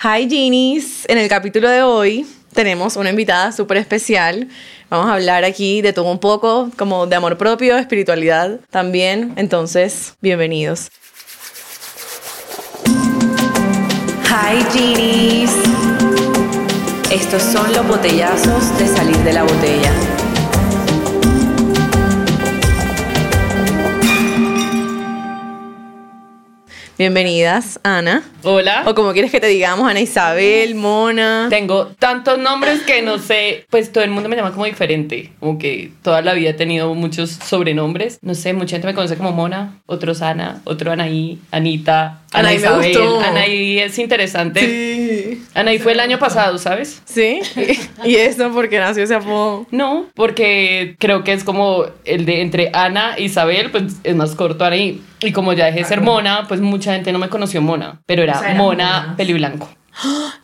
Hi Genies, en el capítulo de hoy tenemos una invitada súper especial. Vamos a hablar aquí de todo un poco, como de amor propio, espiritualidad también. Entonces, bienvenidos. Hi Genies. Estos son los botellazos de salir de la botella. Bienvenidas, Ana. Hola. O como quieres que te digamos, Ana Isabel, Mona. Tengo tantos nombres que no sé, pues todo el mundo me llama como diferente, como que toda la vida he tenido muchos sobrenombres. No sé, mucha gente me conoce como Mona, otros Ana, otro Anaí, Anita, Ana Anaí me Isabel. gustó. Anaí es interesante. Sí. Anaí fue el año pasado, ¿sabes? ¿Sí? ¿Y eso porque nació ese apodo? No, porque creo que es como el de entre Ana e Isabel, pues es más corto Anaí. Y como ya dejé de ser Mona, pues mucha gente no me conoció Mona, pero era, O sea, eran Mona monas. peliblanco.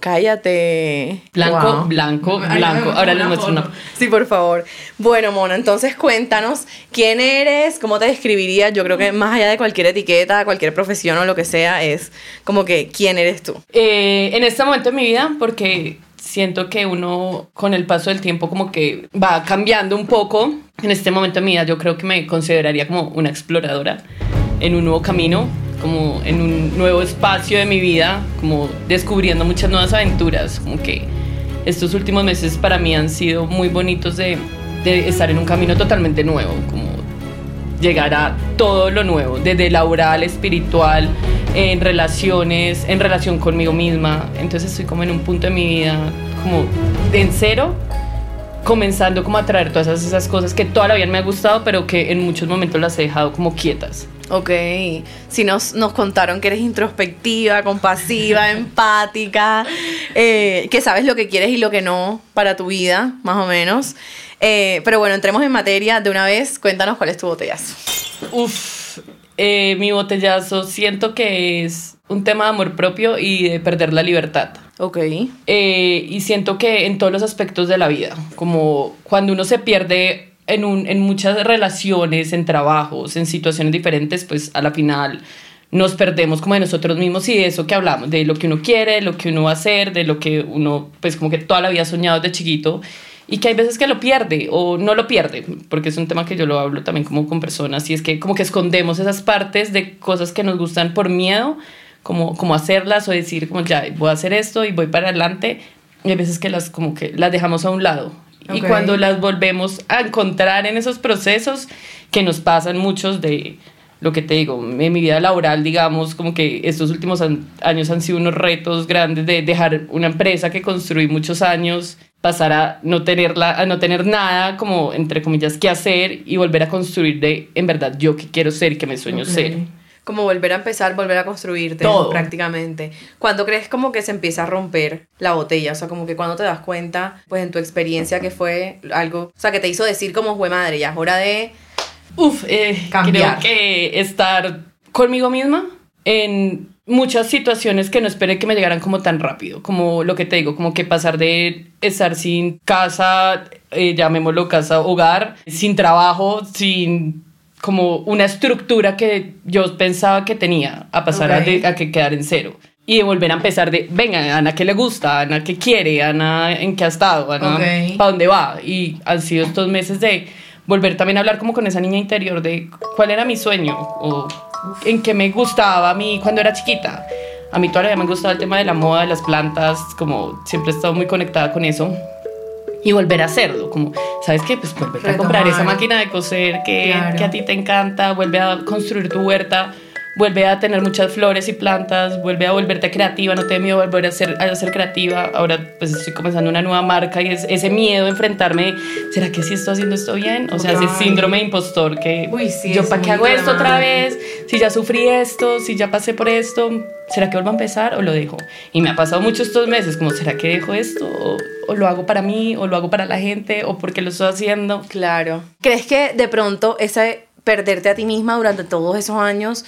Cállate. Blanco, Wow. blanco, blanco. Ahora les muestro una. Sí, por favor. Bueno, Mona, entonces cuéntanos quién eres, cómo te describirías. Yo creo que más allá de cualquier etiqueta, cualquier profesión o lo que sea, es como que quién eres tú. Eh, en este momento de mi vida, porque siento que uno con el paso del tiempo como que va cambiando un poco. En este momento de mi vida yo creo que me consideraría como una exploradora en un nuevo camino, como en un nuevo espacio de mi vida, como descubriendo muchas nuevas aventuras, como que estos últimos meses para mí han sido muy bonitos de, estar en un camino totalmente nuevo, como llegar a todo lo nuevo, desde laboral, espiritual, en relaciones, en relación conmigo misma. Entonces estoy como en un punto de mi vida como de en cero, comenzando como a traer todas esas, esas cosas que toda la vida me ha gustado, pero que en muchos momentos las he dejado como quietas. Ok. Si nos, nos contaron que eres introspectiva, compasiva, empática, eh, que sabes lo que quieres y lo que no para tu vida, más o menos. Eh, pero bueno, entremos en materia de una vez. Cuéntanos cuál es tu botellazo. Uf, eh, mi botellazo siento que es un tema de amor propio y de perder la libertad. Ok. Eh, y siento que en todos los aspectos de la vida, como cuando uno se pierde en, un, en muchas relaciones, en trabajos, en situaciones diferentes, pues a la final nos perdemos como de nosotros mismos y de eso que hablamos, de lo que uno quiere, de lo que uno va a hacer, de lo que uno, pues como que toda la vida ha soñado desde chiquito y que hay veces que lo pierde o no lo pierde, porque es un tema que yo lo hablo también como con personas y es que como que escondemos esas partes de cosas que nos gustan por miedo, como, como hacerlas o decir como ya voy a hacer esto y voy para adelante y hay veces que las como que las dejamos a un lado y cuando las volvemos a encontrar en esos procesos que nos pasan muchos de lo que te digo, en mi vida laboral, digamos, como que estos últimos an- años han sido unos retos grandes de dejar una empresa que construí muchos años, pasar a no tenerla, a no tener nada como entre comillas que hacer y volver a construir de en verdad yo que quiero ser y que me sueño ser. Como volver a empezar, volver a construirte Todo. prácticamente. ¿Cuándo crees como que se empieza a romper la botella? O sea, como que cuando te das cuenta, pues en tu experiencia que fue algo, o sea, que te hizo decir como fue madre, ya es hora de... Uf, eh, Cambiar. creo que estar conmigo misma en muchas situaciones que no esperé que me llegaran como tan rápido, como lo que te digo, como que pasar de estar sin casa, eh, llamémoslo casa hogar, sin trabajo, sin como una estructura que yo pensaba que tenía, a pasar a, Ok. de- a que quedar en cero. Y de volver a empezar de, venga, Ana, ¿qué le gusta? Ana, ¿qué quiere? Ana, ¿en qué ha estado? Ana, Ok. ¿para dónde va? Y han sido estos meses de volver también a hablar como con esa niña interior de cuál era mi sueño o en qué me gustaba a mí cuando era chiquita. A mí todavía me gustaba el tema de la moda, de las plantas, como siempre he estado muy conectada con eso. Y volver a hacerlo, como, ¿sabes qué? Pues volver a comprar esa máquina de coser que, Claro. que a ti te encanta, vuelve a construir tu huerta, vuelve a tener muchas flores y plantas, vuelve a volverte creativa, no te miedo volver a ser, a ser creativa. Ahora pues estoy comenzando una nueva marca y es ese miedo enfrentarme, ¿será que sí estoy haciendo esto bien? O sea, ese síndrome de impostor que Uy, sí, yo para qué hago esto otra vez, si ya sufrí esto, si ya pasé por esto, ¿será que vuelvo a empezar o lo dejo? Y me ha pasado mucho estos meses, como, ¿será que dejo esto? O, o lo hago para mí, o lo hago para la gente, o porque lo estoy haciendo. Claro. ¿Crees que de pronto ese perderte a ti misma durante todos esos años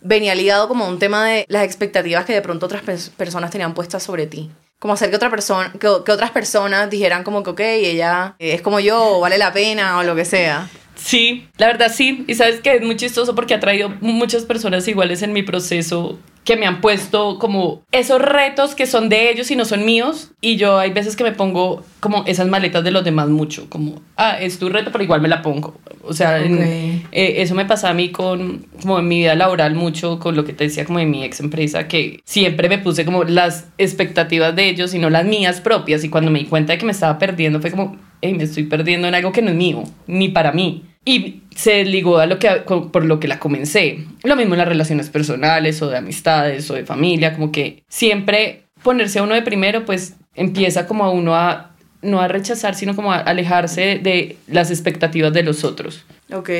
venía ligado como a un tema de las expectativas que de pronto otras pers- personas tenían puestas sobre ti? Como hacer que, otra persona, que, otras personas dijeran como que, ok, ella es como yo, vale la pena, o lo que sea. Sí, la verdad sí. Y sabes que es muy chistoso porque ha traído muchas personas iguales en mi proceso que me han puesto como esos retos que son de ellos y no son míos. Y yo hay veces que me pongo como esas maletas de los demás mucho, como, ah, es tu reto, pero igual me la pongo. O sea, en- eh, eso me pasa a mí con, como en mi vida laboral mucho, con lo que te decía como de mi ex empresa, que siempre me puse como las expectativas de ellos y no las mías propias. Y cuando me di cuenta de que me estaba perdiendo, fue como, hey, me estoy perdiendo en algo que no es mío, ni para mí. Y se desligó a lo que, por lo que la comencé. Lo mismo en las relaciones personales o de amistades o de familia, como que siempre ponerse a uno de primero, pues empieza como a uno a no a rechazar, sino como a alejarse de las expectativas de los otros. Ok.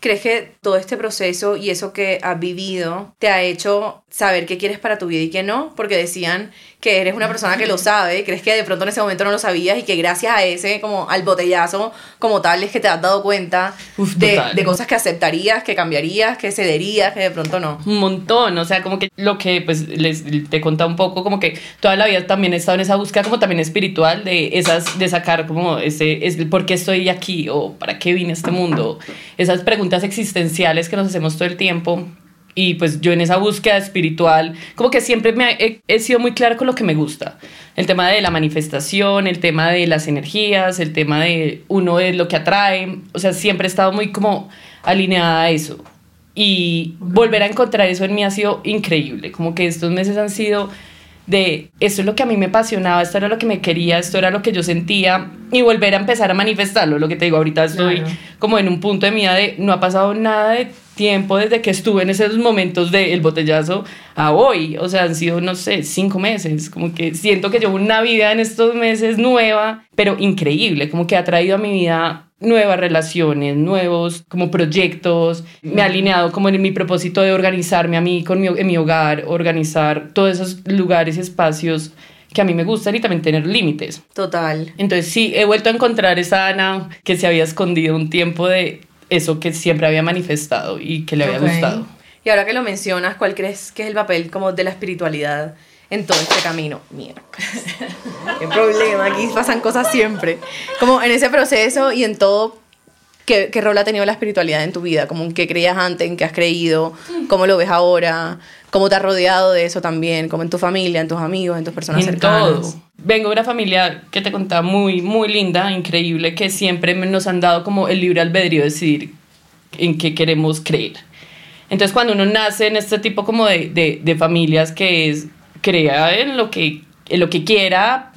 ¿Crees que todo este proceso y eso que has vivido te ha hecho saber qué quieres para tu vida y qué no? Porque decían que eres una persona que lo sabe, crees que de pronto en ese momento no lo sabías y que gracias a ese, como al botellazo como tal, es que te has dado cuenta Uf, de, de cosas que aceptarías, que cambiarías, que cederías, que de pronto no. un montón, o sea, como que lo que pues les te he contado un poco, como que toda la vida también he estado en esa búsqueda como también espiritual de esas, de sacar como ese, es por qué estoy aquí o para qué vine a este mundo, esas preguntas existenciales que nos hacemos todo el tiempo. Y pues yo en esa búsqueda espiritual, como que siempre me he, he sido muy clara con lo que me gusta. El tema de la manifestación, el tema de las energías, el tema de uno es lo que atrae. O sea, siempre he estado muy como alineada a eso. Y volver a encontrar eso en mí ha sido increíble. Como que estos meses han sido de esto es lo que a mí me apasionaba, esto era lo que me quería, esto era lo que yo sentía y volver a empezar a manifestarlo. Lo que te digo, ahorita estoy Claro. como en un punto de mi vida de no ha pasado nada de tiempo desde que estuve en esos momentos del botellazo a hoy. O sea, han sido, no sé, cinco meses. Como que siento que llevo una vida en estos meses nueva, pero increíble. Como que ha traído a mi vida nuevas relaciones, nuevos como proyectos. Me ha alineado como en mi propósito de organizarme a mí con mi, en mi hogar, organizar todos esos lugares y espacios que a mí me gustan y también tener límites. Total. Entonces sí, he vuelto a encontrar esa Ana que se había escondido un tiempo de eso que siempre había manifestado y que le había gustado. Y ahora que lo mencionas, ¿cuál crees que es el papel como de la espiritualidad en todo este camino? Mierda. Qué problema, aquí pasan cosas siempre. Como en ese proceso y en todo, ¿qué, qué rol ha tenido la espiritualidad en tu vida? Como en qué creías antes, en qué has creído, cómo lo ves ahora, cómo te has rodeado de eso también, como en tu familia, en tus amigos, en tus personas en cercanas. todo. Vengo de una familia que te contaba muy, muy linda, increíble, que siempre nos han dado como el libre albedrío de decidir en qué queremos creer. Entonces, cuando uno nace en este tipo como de, de, de familias que es, crea en lo, que, en lo que quiera,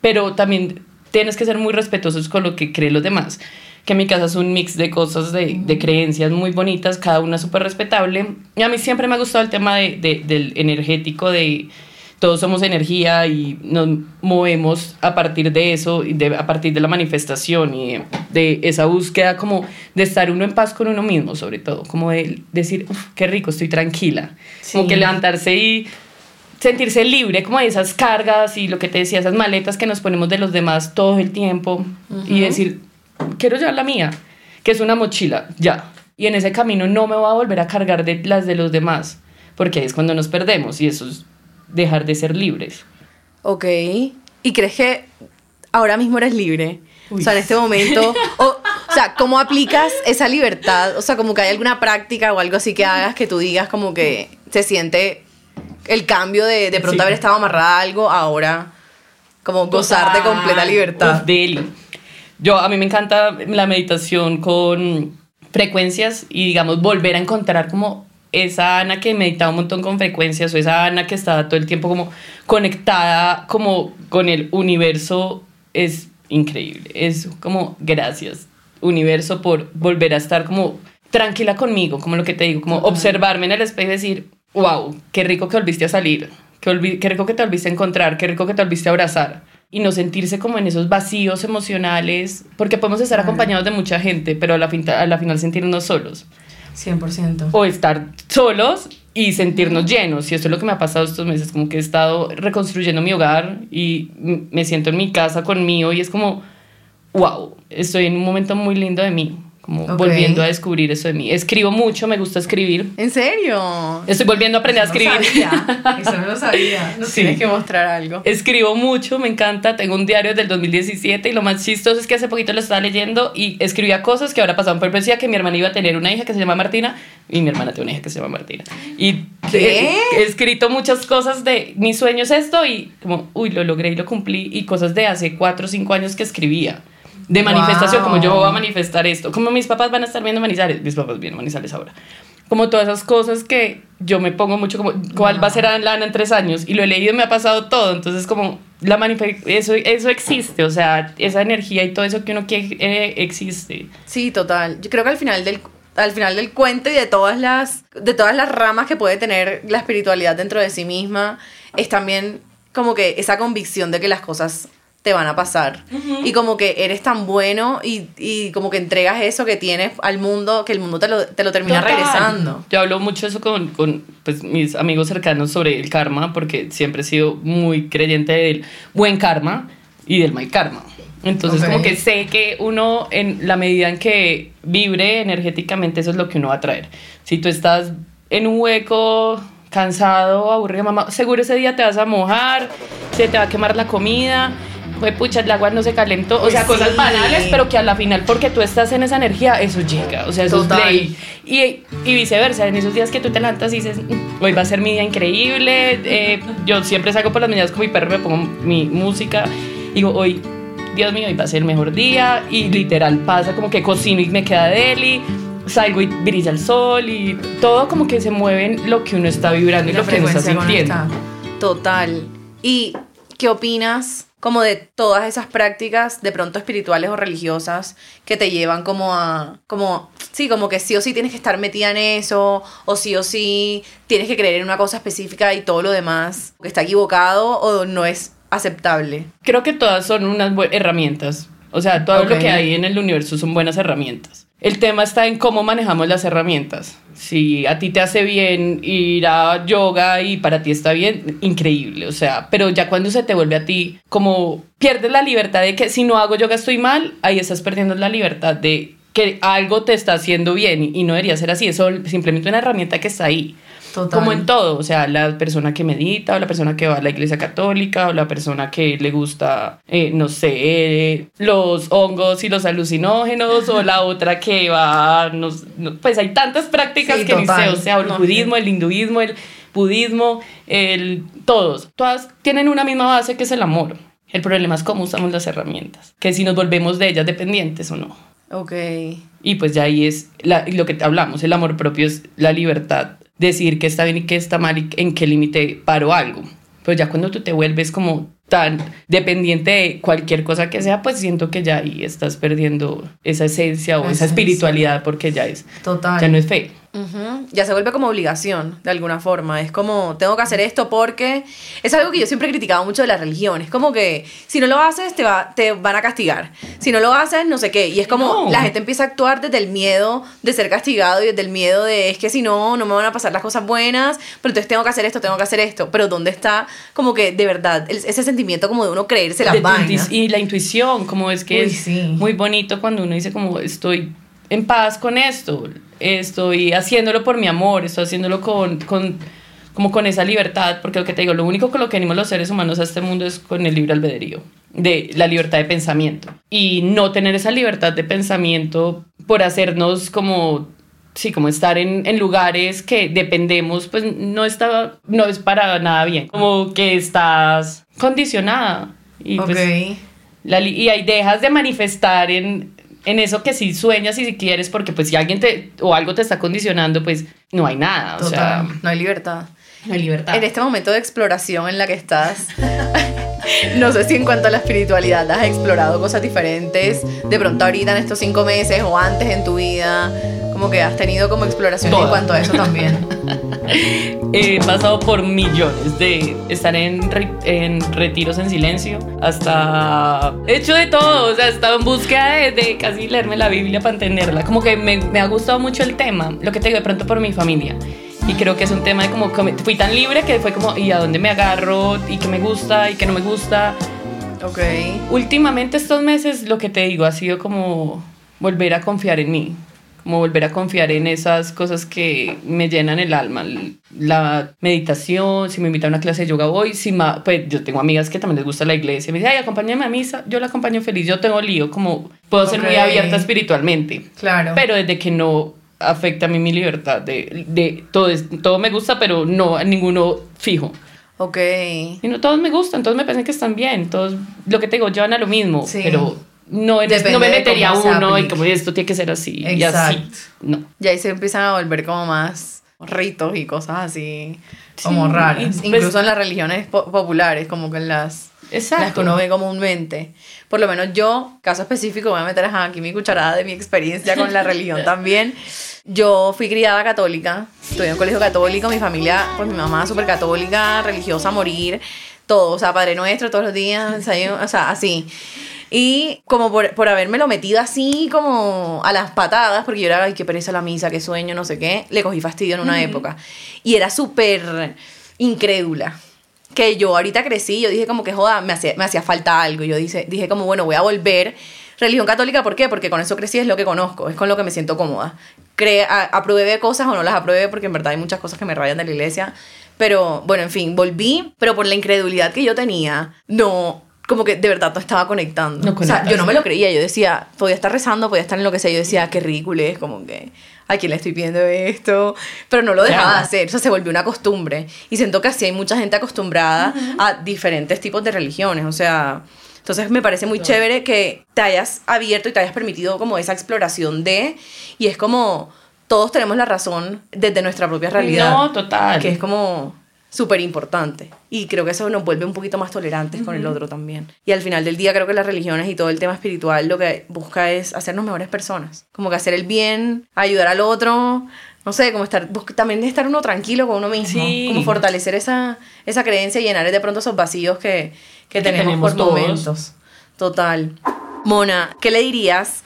pero también tienes que ser muy respetuosos con lo que creen los demás. Que en mi casa es un mix de cosas, de, de creencias muy bonitas, cada una súper respetable. Y a mí siempre me ha gustado el tema de, de- del energético, de todos somos energía y nos movemos a partir de eso, y de, a partir de la manifestación y de, de esa búsqueda como de estar uno en paz con uno mismo, sobre todo, como de decir, "Uf, qué rico, estoy tranquila. Como Sí. que levantarse y sentirse libre como de esas cargas y lo que te decía, esas maletas que nos ponemos de los demás todo el tiempo y decir, quiero llevar la mía, que es una mochila, ya. Y en ese camino no me voy a volver a cargar de las de los demás, porque ahí es cuando nos perdemos y eso es dejar de ser libres. Ok. ¿Y crees que ahora mismo eres libre? Uy. O sea, en este momento, o, o sea, ¿cómo aplicas esa libertad? O sea, como que hay alguna práctica o algo así que hagas que tú digas como que se siente el cambio de de pronto Sí. haber estado amarrada a algo, ahora como gozar de completa libertad. Uf, deli. Yo, a mí me encanta la meditación con frecuencias y, digamos, volver a encontrar como esa Ana que meditaba un montón con frecuencias o esa Ana que estaba todo el tiempo como conectada como con el universo es increíble. Es como gracias, universo, por volver a estar como tranquila conmigo, como lo que te digo, como observarme en el espejo y decir, wow, qué rico que volviste a salir, qué, rico que te volviste a encontrar, qué rico que te volviste a abrazar y no sentirse como en esos vacíos emocionales, porque podemos estar acompañados de mucha gente, pero a la, fin- a la final sentirnos solos 100%. o estar solos y sentirnos llenos. Y esto es lo que me ha pasado estos meses, como que he estado reconstruyendo mi hogar y me siento en mi casa conmigo y es como, wow, estoy en un momento muy lindo de mí, como Ok. volviendo a descubrir eso de mí. Escribo mucho, me gusta escribir. ¿En serio? Estoy volviendo a aprender a No escribir. sabía, Eso no lo sabía. Nos Sí. tienes que mostrar algo. Escribo mucho, me encanta. Tengo un diario del 2017 y lo más chistoso es que hace poquito lo estaba leyendo y escribía cosas que ahora pasaban. Por decía que mi hermana iba a tener una hija que se llama Martina y mi hermana tiene una hija que se llama Martina. Y ¿Qué? he, he escrito muchas cosas de mi sueño es esto y como, uy, lo logré y lo cumplí y cosas de hace cuatro o cinco años que escribía. De manifestación, Wow. como yo voy a manifestar esto. Como mis papás van a estar viendo Manizales, mis papás vienen Manizales ahora. Como todas esas cosas que yo me pongo mucho como, ¿cuál va a ser Lana en tres años? Y lo he leído me ha pasado todo. Entonces, como, la eso, eso existe, o sea, esa energía y todo eso que uno quiere eh, existe. Sí, total. Yo creo que al final del al final del cuento y de todas las de todas las ramas que puede tener la espiritualidad dentro de sí misma es también como que esa convicción de que las cosas te van a pasar y como que eres tan bueno y, y como que entregas eso que tienes al mundo que el mundo te lo, te lo termina Total. regresando. Yo hablo mucho eso con, con pues, mis amigos cercanos sobre el karma, porque siempre he sido muy creyente del buen karma y del mal karma. Entonces, Ok. como que sé que uno, en la medida en que vibre energéticamente, eso es lo que uno va a traer. Si tú estás en un hueco, cansado, aburrido, mamá, seguro ese día te vas a mojar, se te va a quemar la comida. Fue pucha, el agua no se calentó, o Uy, sea, cosas banales, pero que a la final, porque tú estás en esa energía, eso llega, o sea, eso Total. es ley. Y, y viceversa, en esos días que tú te levantas y dices, "Mm, hoy va a ser mi día increíble, eh, yo siempre salgo por las mañanas con mi perro, me pongo mi música, digo, hoy, Dios mío, hoy va a ser el mejor día, y literal pasa como que cocino y me queda deli, salgo y brilla el sol, y todo como que se mueve en lo que uno está vibrando y, lo que uno está sintiendo. Total. ¿Y qué opinas como de todas esas prácticas de pronto espirituales o religiosas que te llevan como a como sí, como que sí o sí tienes que estar metida en eso o sí o sí tienes que creer en una cosa específica y todo lo demás que está equivocado o no es aceptable? Creo que todas son unas herramientas. O sea, todo lo que hay en el universo son buenas herramientas. El tema está en cómo manejamos las herramientas. Si a ti te hace bien ir a yoga y para ti está bien, increíble. O sea, pero ya cuando se te vuelve a ti, como pierdes la libertad de que si no hago yoga estoy mal, ahí estás perdiendo la libertad de que algo te está haciendo bien y- no debería ser así. Es simplemente una herramienta que está ahí. Total. Como en todo, o sea, la persona que medita, o la persona que va a la iglesia católica, o la persona que le gusta, eh, no sé, eh, los hongos y los alucinógenos, o la otra que va, no, no- pues hay tantas prácticas Sí, que ni sé, o sea, el No, budismo, el hinduismo, el budismo, el, todos, todas tienen una misma base que es el amor. El problema es cómo usamos las herramientas, que si nos volvemos de ellas dependientes o no. Ok. Y pues ya ahí es la- lo que hablamos, el amor propio es la libertad, decir qué está bien y qué está mal y en qué límite paro algo. Pero ya cuando tú te vuelves como tan dependiente de cualquier cosa que sea, pues siento que ya ahí estás perdiendo esa esencia o La esa espiritualidad porque ya es, Total. ya no es fe. Ujú. Ya se vuelve como obligación, de alguna forma. Es como, tengo que hacer esto porque... Es algo que yo siempre he criticado mucho de la religión. Es como que si no lo haces, te, va, te van a castigar. Si no lo haces, no sé qué. Y es como No. la gente empieza a actuar desde el miedo de ser castigado y desde el miedo de es que si no, no me van a pasar las cosas buenas, pero entonces tengo que hacer esto, tengo que hacer esto. Pero ¿dónde está como que de verdad el- ese sentimiento como de uno creerse las vainas? y la intuición, como es que Uy, es sí. muy bonito cuando uno dice como estoy en paz con esto, estoy haciéndolo por mi amor, estoy haciéndolo con, con como con esa libertad, porque lo que te digo, lo único con lo que venimos los seres humanos a este mundo es con el libre albedrío, de la libertad de pensamiento. Y no tener esa libertad de pensamiento por hacernos como sí, como estar en, en lugares que dependemos, pues no está, no es para nada bien. Como que estás condicionada. Y, ok. pues, la y ahí dejas de manifestar en, en eso que sí sueñas y si quieres, porque pues si alguien te o algo te está condicionando, pues no hay nada. O sea, Total. no hay libertad. no hay libertad. En este momento de exploración en la que estás, no sé si en cuanto a la espiritualidad has explorado cosas diferentes, de pronto ahorita en estos cinco meses o antes en tu vida, como que has tenido como exploración en Todas. cuanto a eso también. He pasado por millones de estar en, re- en retiros en silencio hasta... He hecho de todo, o sea, he estado en búsqueda de, de casi leerme la Biblia para entenderla. Como que me, me ha gustado mucho el tema, lo que te digo de pronto por mi familia. Y creo que es un tema de como, como- fui tan libre que fue como, ¿y a dónde me agarro? ¿Y qué me gusta? ¿Y qué no me gusta? Ok. Últimamente estos meses, lo que te digo, ha sido como volver a confiar en mí, como volver a confiar en esas cosas que me llenan el alma, la meditación, si me invitan a una clase de yoga voy, si pues yo tengo amigas que también les gusta la iglesia, me dicen, ay, acompáñame a misa, yo la acompaño feliz, yo tengo lío, como puedo ser muy abierta espiritualmente, claro. pero desde que no afecta a mí mi libertad de, de todo, todo me gusta, pero no a ninguno fijo. Ok. Y no todos me gustan, todos me parecen que están bien, todos, lo que te digo, van a lo mismo, pero no, no me metería uno y como esto tiene que ser así y así. No. Y ahí se empiezan a volver como más ritos y cosas así como raras. Pues Incluso en las religiones populares, como que en las, las que uno ve comúnmente. Por lo menos yo, caso específico, voy a meter aquí mi cucharada de mi experiencia con la religión también. Yo fui criada católica, estudié en un colegio católico, mi familia, pues mi mamá súper católica, religiosa a morir, todo, o sea, Padre Nuestro todos los días, o sea, así. Y como por, por lo metido así como a las patadas, porque yo era, ay, qué pereza la misa, qué sueño, no sé qué, le cogí fastidio en una época. Y era súper incrédula. Que yo ahorita crecí, yo dije como que joda, me hacía, me hacía falta algo. Yo dije, dije como, bueno, voy a volver. Religión católica, ¿por qué? Porque con eso crecí, es lo que conozco, es con lo que me siento cómoda. Cre apruebe cosas o no las apruebe, porque en verdad hay muchas cosas que me rayan de la iglesia. Pero bueno, en fin, volví, pero por la incredulidad que yo tenía, no, como que de verdad no estaba conectando. o sea, yo no me lo creía. Yo decía, podía estar rezando, podía estar en lo que sea. Yo decía, qué ridículo es, como que, ¿a quién le estoy pidiendo esto? Pero no lo dejaba de hacer. O sea, se volvió una costumbre. Y siento que así hay mucha gente acostumbrada a diferentes tipos de religiones. O sea, entonces me parece muy chévere que te hayas abierto y te hayas permitido como esa exploración de. Y es como, todos tenemos la razón desde nuestra propia realidad. No, total. Que es como súper importante. Y creo que eso nos vuelve un poquito más tolerantes con el otro también. Y al final del día creo que las religiones y todo el tema espiritual lo que busca es hacernos mejores personas. Como que hacer el bien, ayudar al otro, no sé, como estar, también estar uno tranquilo con uno mismo. Como fortalecer esa, esa creencia y llenar de pronto esos vacíos que, que, tenemos, por momentos. Total. Mona, ¿qué le dirías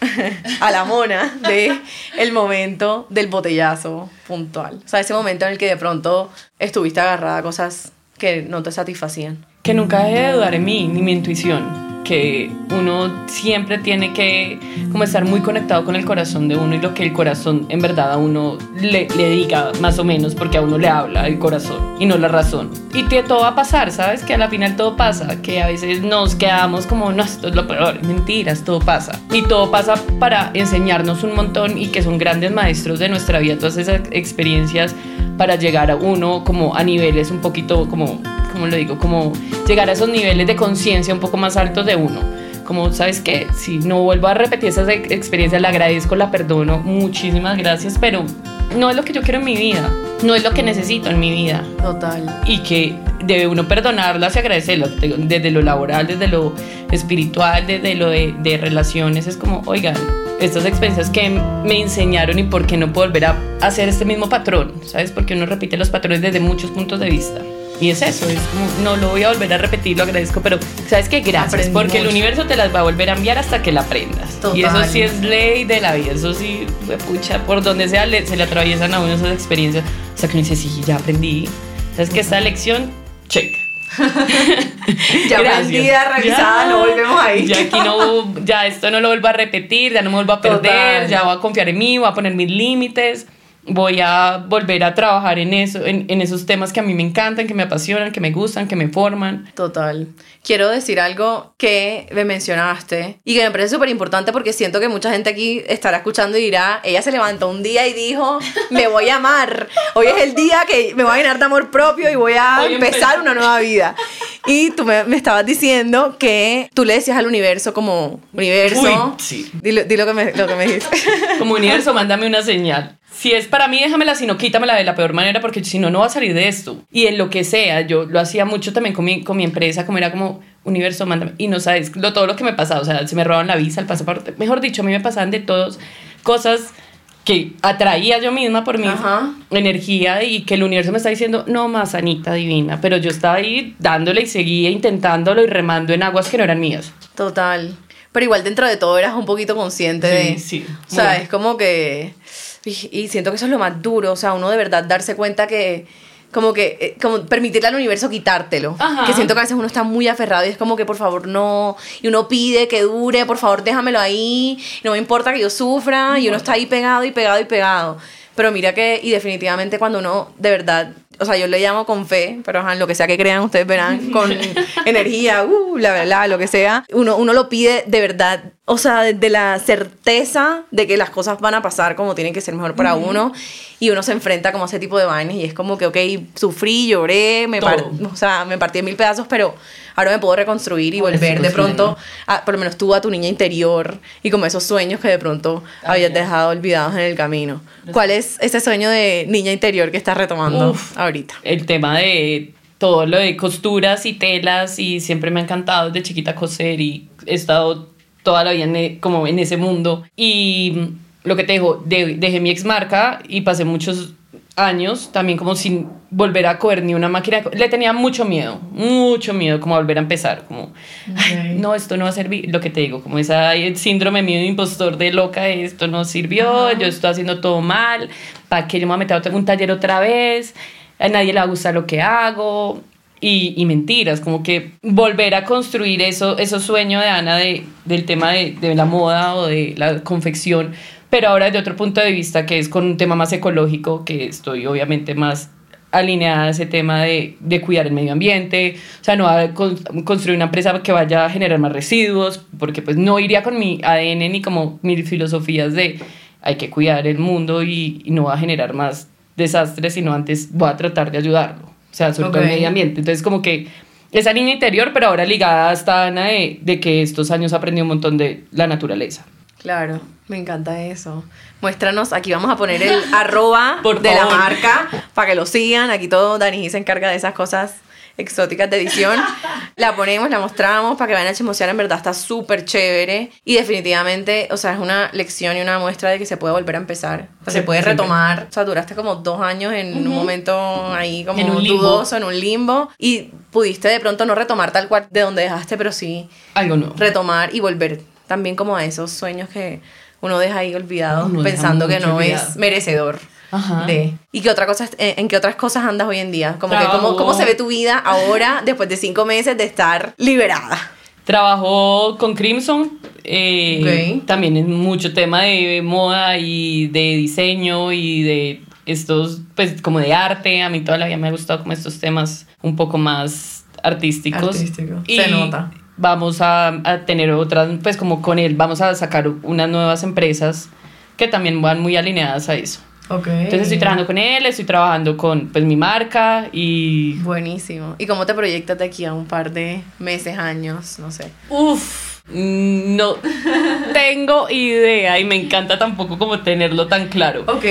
a la mona de el momento del botellazo puntual? O sea, ese momento en el que de pronto estuviste agarrada a cosas que no te satisfacían. Que nunca dejé de dudar en mí, ni mi intuición que uno siempre tiene que como estar muy conectado con el corazón de uno y lo que el corazón en verdad a uno le, le diga más o menos porque a uno le habla el corazón y no la razón. Y que todo va a pasar, ¿sabes? Que a la final todo pasa, que a veces nos quedamos como, no, esto es lo peor, mentiras, todo pasa. Y todo pasa para enseñarnos un montón y que son grandes maestros de nuestra vida, todas esas experiencias para llegar a uno como a niveles un poquito como como lo digo, como llegar a esos niveles de conciencia un poco más altos de uno. Como, ¿sabes qué? Si no vuelvo a repetir esas experiencias, le agradezco, la perdono, muchísimas gracias, pero no es lo que yo quiero en mi vida, no es lo que necesito en mi vida. Total. Y que debe uno perdonarlas y agradecerlas, desde lo laboral, desde lo espiritual, desde lo de, de relaciones, es como, oigan, estas experiencias que me enseñaron y por qué no puedo volver a hacer este mismo patrón, ¿sabes? Porque uno repite los patrones desde muchos puntos de vista. Y es eso, es como, no lo voy a volver a repetir, lo agradezco, pero ¿sabes qué? Gracias, porque el universo te las va a volver a enviar hasta que la aprendas. Y eso sí es ley de la vida, eso sí, pucha, por donde sea se le atraviesan a uno esas experiencias. O sea, que uno dice, sí, ya aprendí. ¿Sabes que Esta lección, check. ya aprendida, revisada, no volvemos ahí. Ya aquí no, ya esto no lo vuelvo a repetir, ya no me vuelvo a perder, ya voy a confiar en mí, voy a poner mis límites voy a volver a trabajar en eso, en, en, esos temas que a mí me encantan, que me apasionan, que me gustan, que me forman. Total. Quiero decir algo que me mencionaste y que me parece súper importante porque siento que mucha gente aquí estará escuchando y dirá, ella se levantó un día y dijo, me voy a amar. Hoy es el día que me voy a llenar de amor propio y voy a empezar una nueva vida. Y tú me, me, estabas diciendo que tú le decías al universo como, universo, Uy, sí. di, lo, que me, lo que me dijiste. Como universo, mándame una señal si es para mí, déjamela, si no, quítamela de la peor manera, porque si no, no va a salir de esto. Y en lo que sea, yo lo hacía mucho también con mi, con mi empresa, como era como, universo, mándame. Y no sabes lo, todo lo que me pasaba, o sea, se me robaban la visa, el pasaporte. Mejor dicho, a mí me pasaban de todas cosas que atraía yo misma por mi energía y que el universo me está diciendo, no más, Anita divina. Pero yo estaba ahí dándole y seguía intentándolo y remando en aguas que no eran mías. Total. Pero igual dentro de todo eras un poquito consciente de... Sí, O sea, es como que y, siento que eso es lo más duro, o sea, uno de verdad darse cuenta que como que eh, como permitirle al universo quitártelo. Ajá. Que siento que a veces uno está muy aferrado y es como que por favor no. Y uno pide que dure, por favor déjamelo ahí. No me importa que yo sufra. Y uno está ahí pegado y pegado y pegado. Pero mira que, y definitivamente cuando uno de verdad, o sea, yo le llamo con fe, pero ajá, lo que sea que crean, ustedes verán, con energía, uh, la verdad, lo que sea, uno, uno lo pide de verdad, o sea, de la certeza de que las cosas van a pasar como tienen que ser mejor para uno, y uno se enfrenta como a ese tipo de vainas, y es como que, ok, sufrí, lloré, me, par- o sea, me partí en mil pedazos, pero ahora me puedo reconstruir y volver de pronto, a- por lo menos tú a tu niña interior, y como esos sueños que de pronto habías dejado olvidados en el camino. ¿Cuál es ese sueño de niña interior que estás retomando Uf. ahorita? el tema de todo lo de costuras y telas y siempre me ha encantado desde chiquita coser y he estado toda la vida en e- como en ese mundo y lo que te digo, de- dejé mi ex marca y pasé muchos años también como sin volver a coger ni una máquina. Le tenía mucho miedo, mucho miedo como a volver a empezar, como, "Ay, no, esto no va a servir, lo que te digo, como esa el síndrome mío de impostor de loca, esto no sirvió, yo estoy haciendo todo mal, ¿para qué yo me voy a meter a un taller otra vez? A nadie le va a gustar lo que hago. Y, y mentiras, como que volver a construir eso, esos sueños de Ana de, del tema de, de la moda o de la confección, pero ahora desde otro punto de vista que es con un tema más ecológico, que estoy obviamente más alineada a ese tema de, de cuidar el medio ambiente, o sea, no a con- construir una empresa que vaya a generar más residuos, porque pues no iría con mi ADN ni como mis filosofías de hay que cuidar el mundo y, y no va a generar más desastres, sino antes voy a tratar de ayudarlo, o sea, sobre todo el medio ambiente. Entonces, como que esa línea interior, pero ahora ligada hasta Ana de, de que estos años aprendí un montón de la naturaleza. Claro, me encanta eso. Muéstranos, aquí vamos a poner el arroba Por de la marca para que lo sigan. Aquí todo Dani se encarga de esas cosas exóticas de edición. La ponemos, la mostramos para que vayan a chismosear. En verdad está súper chévere. Y definitivamente, o sea, es una lección y una muestra de que se puede volver a empezar. O sea, se puede siempre. retomar. O sea, duraste como dos años en un momento ahí como En un dudoso, en un limbo. Y pudiste de pronto no retomar tal cual de donde dejaste, pero sí Algo no. retomar y volver también como a esos sueños que uno deja ahí Uno deja pensando que no olvidado. es merecedor Ajá. de y qué otra cosa en, en qué otras cosas andas hoy en día como que cómo, cómo se ve tu vida ahora después de cinco meses de estar liberada Trabajó con Crimson, eh, también en mucho tema de moda y de diseño y de estos, pues como de arte. A mí toda la vida me ha gustado como estos temas un poco más artísticos. Artístico, Y se nota. Vamos a, a tener otras, pues como con él, vamos a sacar unas nuevas empresas que también van muy alineadas a eso. Okay Entonces estoy trabajando con él, estoy trabajando con pues mi marca y buenísimo. Y cómo te proyectas de aquí a un par de meses años no sé. Uf, no. Tengo idea y me encanta tampoco como tenerlo tan claro. ok.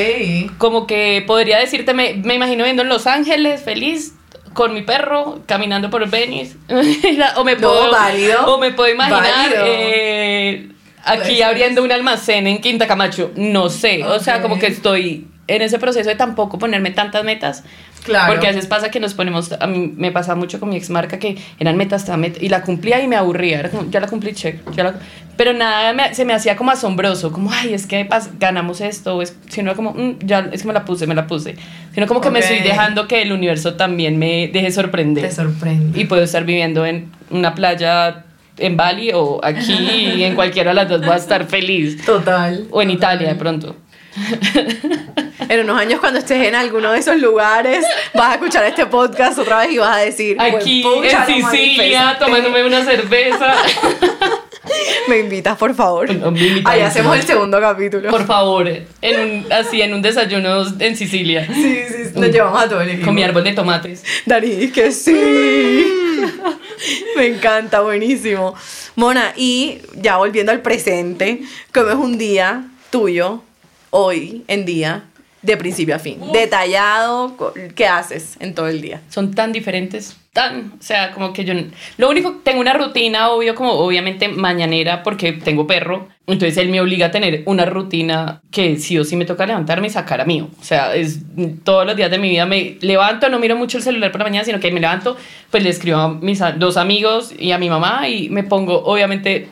Como que podría decirte, me, me imagino viendo en Los Ángeles feliz con mi perro caminando por Venice. o me No, puedo, válido. O me puedo imaginar eh, aquí abriendo un almacén en Quinta Camacho. No sé, o sea, como que estoy en ese proceso de tampoco ponerme tantas metas. Claro. Porque a veces pasa que nos ponemos, a mí me pasa mucho con mi ex marca que eran metas, meta, y la cumplía y me aburría, era como, ya la cumplí, check, ya la- pero nada me- se me hacía como asombroso, como, ay, es que ganamos esto, es, sino como, "Mm, ya, es que me la puse, me la puse, sino como que me estoy dejando que el universo también me deje sorprender. te sorprende Y puedo estar viviendo en una playa en Bali o aquí en cualquiera de las dos voy a estar feliz. total O en Italia de pronto. En unos años cuando estés en alguno de esos lugares, vas a escuchar este podcast otra vez y vas a decir, Aquí "Huepucha, en Sicilia manifesté". tomándome una cerveza. Me invitas, por favor. No, me invitas, Ahí no. hacemos el segundo capítulo. Por favor, en un, así en un desayuno en Sicilia. Sí, sí, nos llevamos a todo el equipo. Con mi árbol de tomates. Dani, que sí. Me encanta, buenísimo. Mona, y ya volviendo al presente, ¿cómo es un día tuyo, hoy en día, de principio a fin? Detallado, ¿qué haces en todo el día? Son tan diferentes. Tan, o sea, como que yo. Lo único, tengo una rutina, obvio, como obviamente mañanera, porque tengo perro. Entonces él me obliga a tener una rutina que sí o sí me toca levantarme y sacar a mío. O sea, es todos los días de mi vida me levanto, no miro mucho el celular por la mañana, sino que me levanto, pues le escribo a mis dos amigos y a mi mamá y me pongo, obviamente,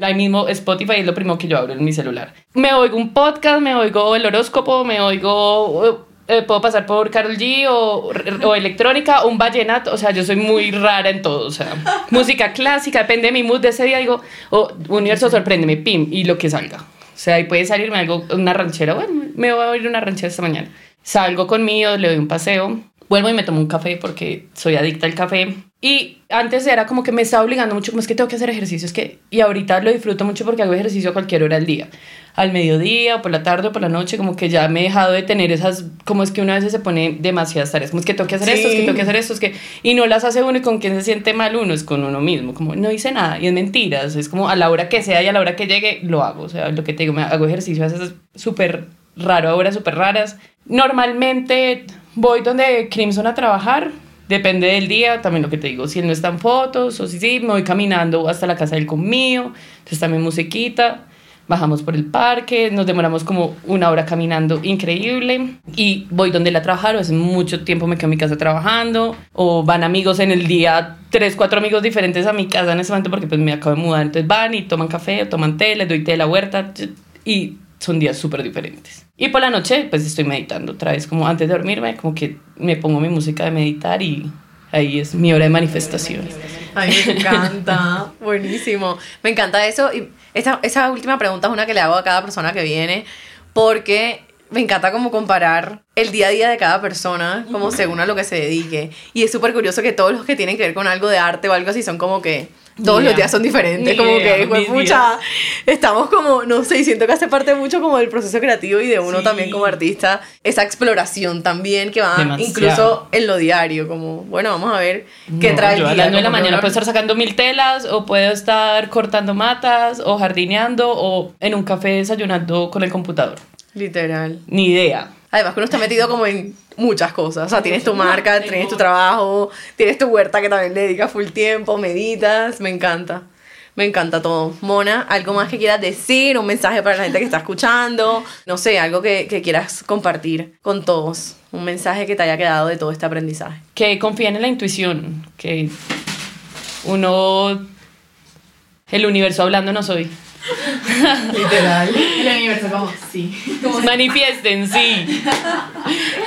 Ahí mismo Spotify es lo primero que yo abro en mi celular. Me oigo un podcast, me oigo el horóscopo, me oigo eh, puedo pasar por Carol G o, o electrónica o un vallenato, o sea, yo soy muy rara en todo, o sea, música clásica, depende de mi mood de ese día, digo, o universo sorpréndeme, pim, y lo que salga. O sea, ahí puede salirme algo, una ranchera, bueno, me voy a oír una ranchera esta mañana. Salgo conmigo, le doy un paseo, vuelvo y me tomo un café porque soy adicta al café. Y antes era como que me estaba obligando mucho, como es que tengo que hacer ejercicio, es que, y ahorita lo disfruto mucho porque hago ejercicio a cualquier hora del día, al mediodía, o por la tarde, o por la noche, como que ya me he dejado de tener esas, como es que una vez se pone demasiadas tareas, como es que tengo que hacer esto, es que tengo que hacer esto, es que, y no las hace uno y con quien se siente mal uno, es con uno mismo, como no hice nada, y es mentiras, es como a la hora que sea y a la hora que llegue, lo hago, o sea, lo que te digo, me hago ejercicio a veces súper raro, a horas súper raras. Normalmente voy donde Crimson a trabajar, Depende del día, también lo que te digo, si él no está en fotos o si sí, me voy caminando hasta la casa del conmigo, entonces también musiquita, bajamos por el parque, nos demoramos como una hora caminando increíble y voy donde él a trabajar, o hace mucho tiempo me quedo en mi casa trabajando, o van amigos en el día, tres, cuatro amigos diferentes a mi casa en ese momento porque pues me acabo de mudar, entonces van y toman café, o toman té, les doy té de la huerta y son días súper diferentes. Y por la noche, pues estoy meditando otra vez, como antes de dormirme, como que me pongo mi música de meditar y ahí es mi hora de manifestación. Ay, me encanta, buenísimo. Me encanta eso. Y esa, esa última pregunta es una que le hago a cada persona que viene, porque me encanta como comparar el día a día de cada persona, como según a lo que se dedique. Y es súper curioso que todos los que tienen que ver con algo de arte o algo así son como que todos Ni los días son diferentes, Ni como que, mis pucha, estamos como, no sé, y siento que hace parte mucho como del proceso creativo y de uno Sí. también como artista, esa exploración también que va Demasiado. incluso en lo diario, como, bueno, vamos a ver qué No, trae el yo a día. las 9 de la mañana puedo estar sacando mil telas o puedo estar cortando matas o jardineando o en un café desayunando con el computador. Literal. Ni idea. Además que uno está metido como en muchas cosas. O sea, tienes tu marca, tienes tu trabajo, tienes tu huerta que también le dedicas full tiempo, meditas. Me encanta. Me encanta todo. Mona, ¿algo más que quieras decir? ¿Un mensaje para la gente que está escuchando? No sé, algo que, que quieras compartir con todos. Un mensaje que te haya quedado de todo este aprendizaje. Que confíen en la intuición, que uno, el universo hablando no soy. Literal. El universo como, sí. Manifiesten, sí.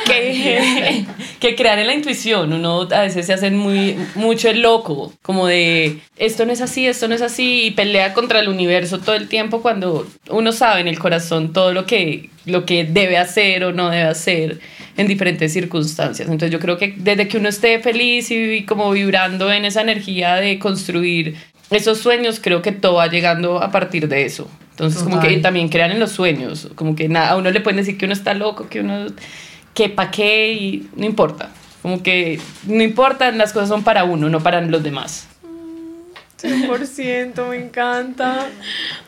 que, que crean en la intuición. Uno a veces se hace muy, mucho el loco, como de esto no es así, esto no es así, y pelea contra el universo todo el tiempo cuando uno sabe en el corazón todo lo que, lo que debe hacer o no debe hacer en diferentes circunstancias. Entonces yo creo que desde que uno esté feliz y como vibrando en esa energía de construir esos sueños, creo que todo va llegando a partir de eso. Entonces como que Total. también crean en los sueños, como que nada, a uno le pueden decir que uno está loco, que uno, que pa' qué, y no importa. Como que no importa, las cosas son para uno, no para los demás. 100%, me encanta.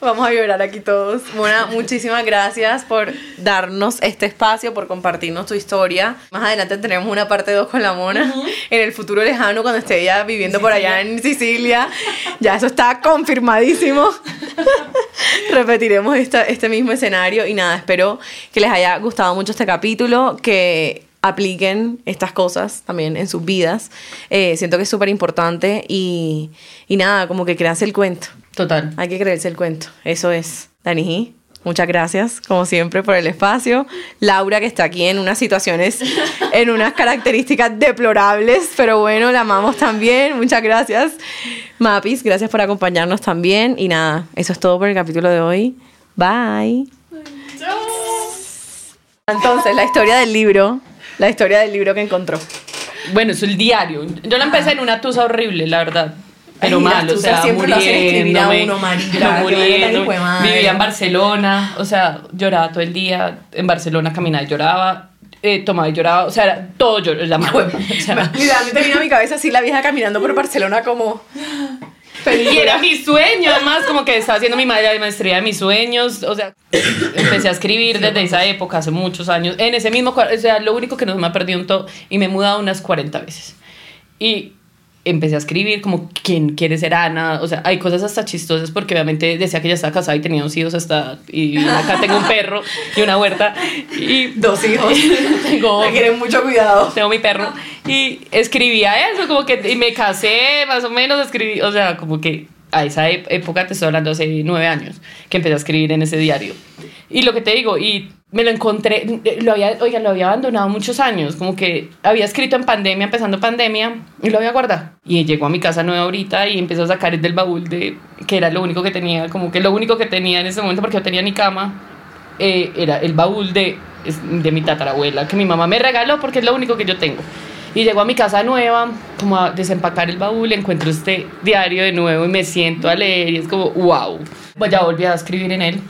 Vamos a llorar aquí todos. Mona, muchísimas gracias por darnos este espacio, por compartirnos tu historia. Más adelante tenemos una parte 2 con la Mona. En el futuro lejano, cuando esté ella viviendo por allá en Sicilia. Ya eso está confirmadísimo. Repetiremos esta- este mismo escenario. Y nada, espero que les haya gustado mucho este capítulo. Que apliquen estas cosas también en sus vidas. Eh, siento que es súper importante y, y nada, como que créanse el cuento. Total. Hay que creerse el cuento. Eso es. Dani G, muchas gracias, como siempre, por el espacio. Laura, que está aquí en unas situaciones, en unas características deplorables, pero bueno, la amamos también. Muchas gracias. Mapis, gracias por acompañarnos también. Y nada, eso es todo por el capítulo de hoy. Bye. Entonces, la historia del libro, la historia del libro que encontró. Bueno, es el diario. Yo la empecé en una tusa horrible, la verdad. Pero Ay, mal, o sea, siempre lo hacen muriéndome, muriéndome. madre. Vivía en Barcelona, o sea, lloraba todo el día. En Barcelona caminaba y lloraba, eh, tomaba y lloraba, o sea, era todo lloro, la mano. O sea, Literalmente vino a mi cabeza así la vieja caminando por Barcelona como... Y era mi sueño, además, como que estaba haciendo mi la maestría de mis sueños. O sea, empecé a escribir desde esa época, hace muchos años. En ese mismo, o sea, lo único que no me ha perdido un todo. Y me he mudado unas 40 veces. Y empecé a escribir como quién quiere ser Ana. O sea, hay cosas hasta chistosas porque obviamente decía que ya estaba casada y tenía dos hijos hasta. Y acá tengo un perro y una huerta. Y Dos hijos. tengo Me quieren mucho cuidado. tengo mi perro y escribía eso, como que y me casé, más o menos escribí, o sea, como que a esa época te estoy hablando hace nueve años que empecé a escribir en ese diario. Y lo que te digo, y me lo encontré, lo había, oiga, lo había abandonado muchos años, como que había escrito en pandemia, empezando pandemia, y lo había guardado. Y llegó a mi casa nueva ahorita y empezó a sacar el del baúl de, que era lo único que tenía, como que lo único que tenía en ese momento, porque no tenía ni cama, eh, era el baúl de, de mi tatarabuela, que mi mamá me regaló porque es lo único que yo tengo. Y llego a mi casa nueva, como a desempacar el baúl, encuentro este diario de nuevo y me siento a leer y es como, wow. Pues ya volví a escribir en él,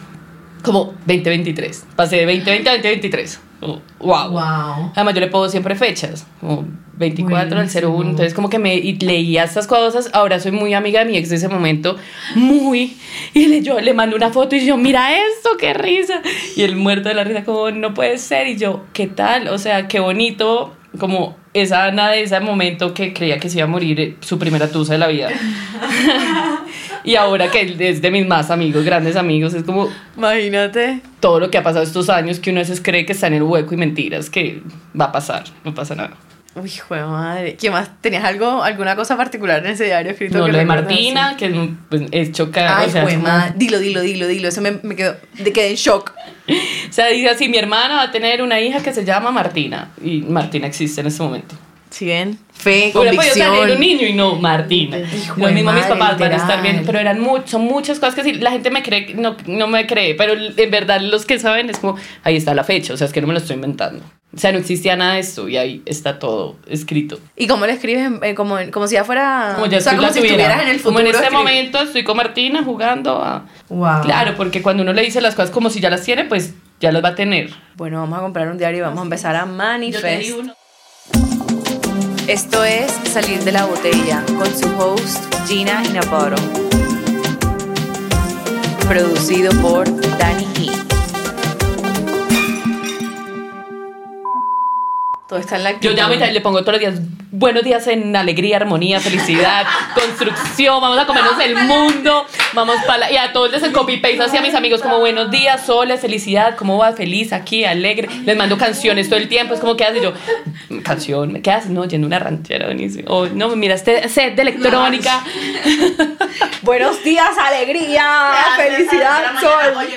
como 2023. Pasé de 2020 a 2023. Como, wow. Wow. Además, yo le pongo siempre fechas, como 24 al 01. Buenísimo. Entonces, como que me y leía estas cosas. Ahora soy muy amiga de mi ex de ese momento, muy. Y le, yo le mando una foto y yo, mira esto, qué risa. Y él muerto de la risa, como, no puede ser. Y yo, ¿qué tal? O sea, qué bonito, como esa Ana de ese momento que creía que se iba a morir eh, su primera tusa de la vida. y ahora que es de mis más amigos, grandes amigos, es como, Imagínate. todo lo que ha pasado estos años que uno a veces cree que está en el hueco y mentiras que va a pasar, no pasa nada. Uy, hijo de madre. ¿Qué más? ¿Tenías algo, alguna cosa particular en ese diario escrito? No, que lo de Martina, que pues, es chocar, Ay, o sea, jue madre. Dilo, dilo, dilo, dilo. Eso me, me quedó, de quedé en shock. o sea, dice así, mi hermana va a tener una hija que se llama Martina y Martina existe en este momento. ¿Sí ven? Fe, Hubiera podido salir un convicción. niño y no Martina. Hijo Lo mismo mis papás van a estar literal. bien, pero eran mu- son muchas cosas que sí, la gente me cree, no, no me cree, pero en verdad los que saben es como, ahí está la fecha, o sea, es que no me lo estoy inventando. O sea, no existía nada de esto y ahí está todo escrito. ¿Y cómo le escribes? Eh, como, como si ya fuera... Como ya o sea, como si tuviera. estuvieras en el futuro. Como en este escribiendo. momento estoy con Martina jugando a... Wow. Claro, porque cuando uno le dice las cosas como si ya las tiene, pues ya las va a tener. Bueno, vamos a comprar un diario y vamos a empezar a manifestar. Esto es Salir de la Botella con su host Gina Inaparo. Producido por Danny E. Todo está en la Yo llamo y le pongo todos los días buenos días en alegría, armonía, felicidad, construcción, vamos a comernos el mundo, vamos para y a todos les copy paste así a mis amigos como buenos días, soles, felicidad, cómo va, feliz aquí, alegre, les mando canciones todo el tiempo, es como que haces Y yo, canción, ¿qué haces? No, yendo una ranchera, buenísimo. O no, mira este set de electrónica. Buenos días, alegría, felicidad, sol.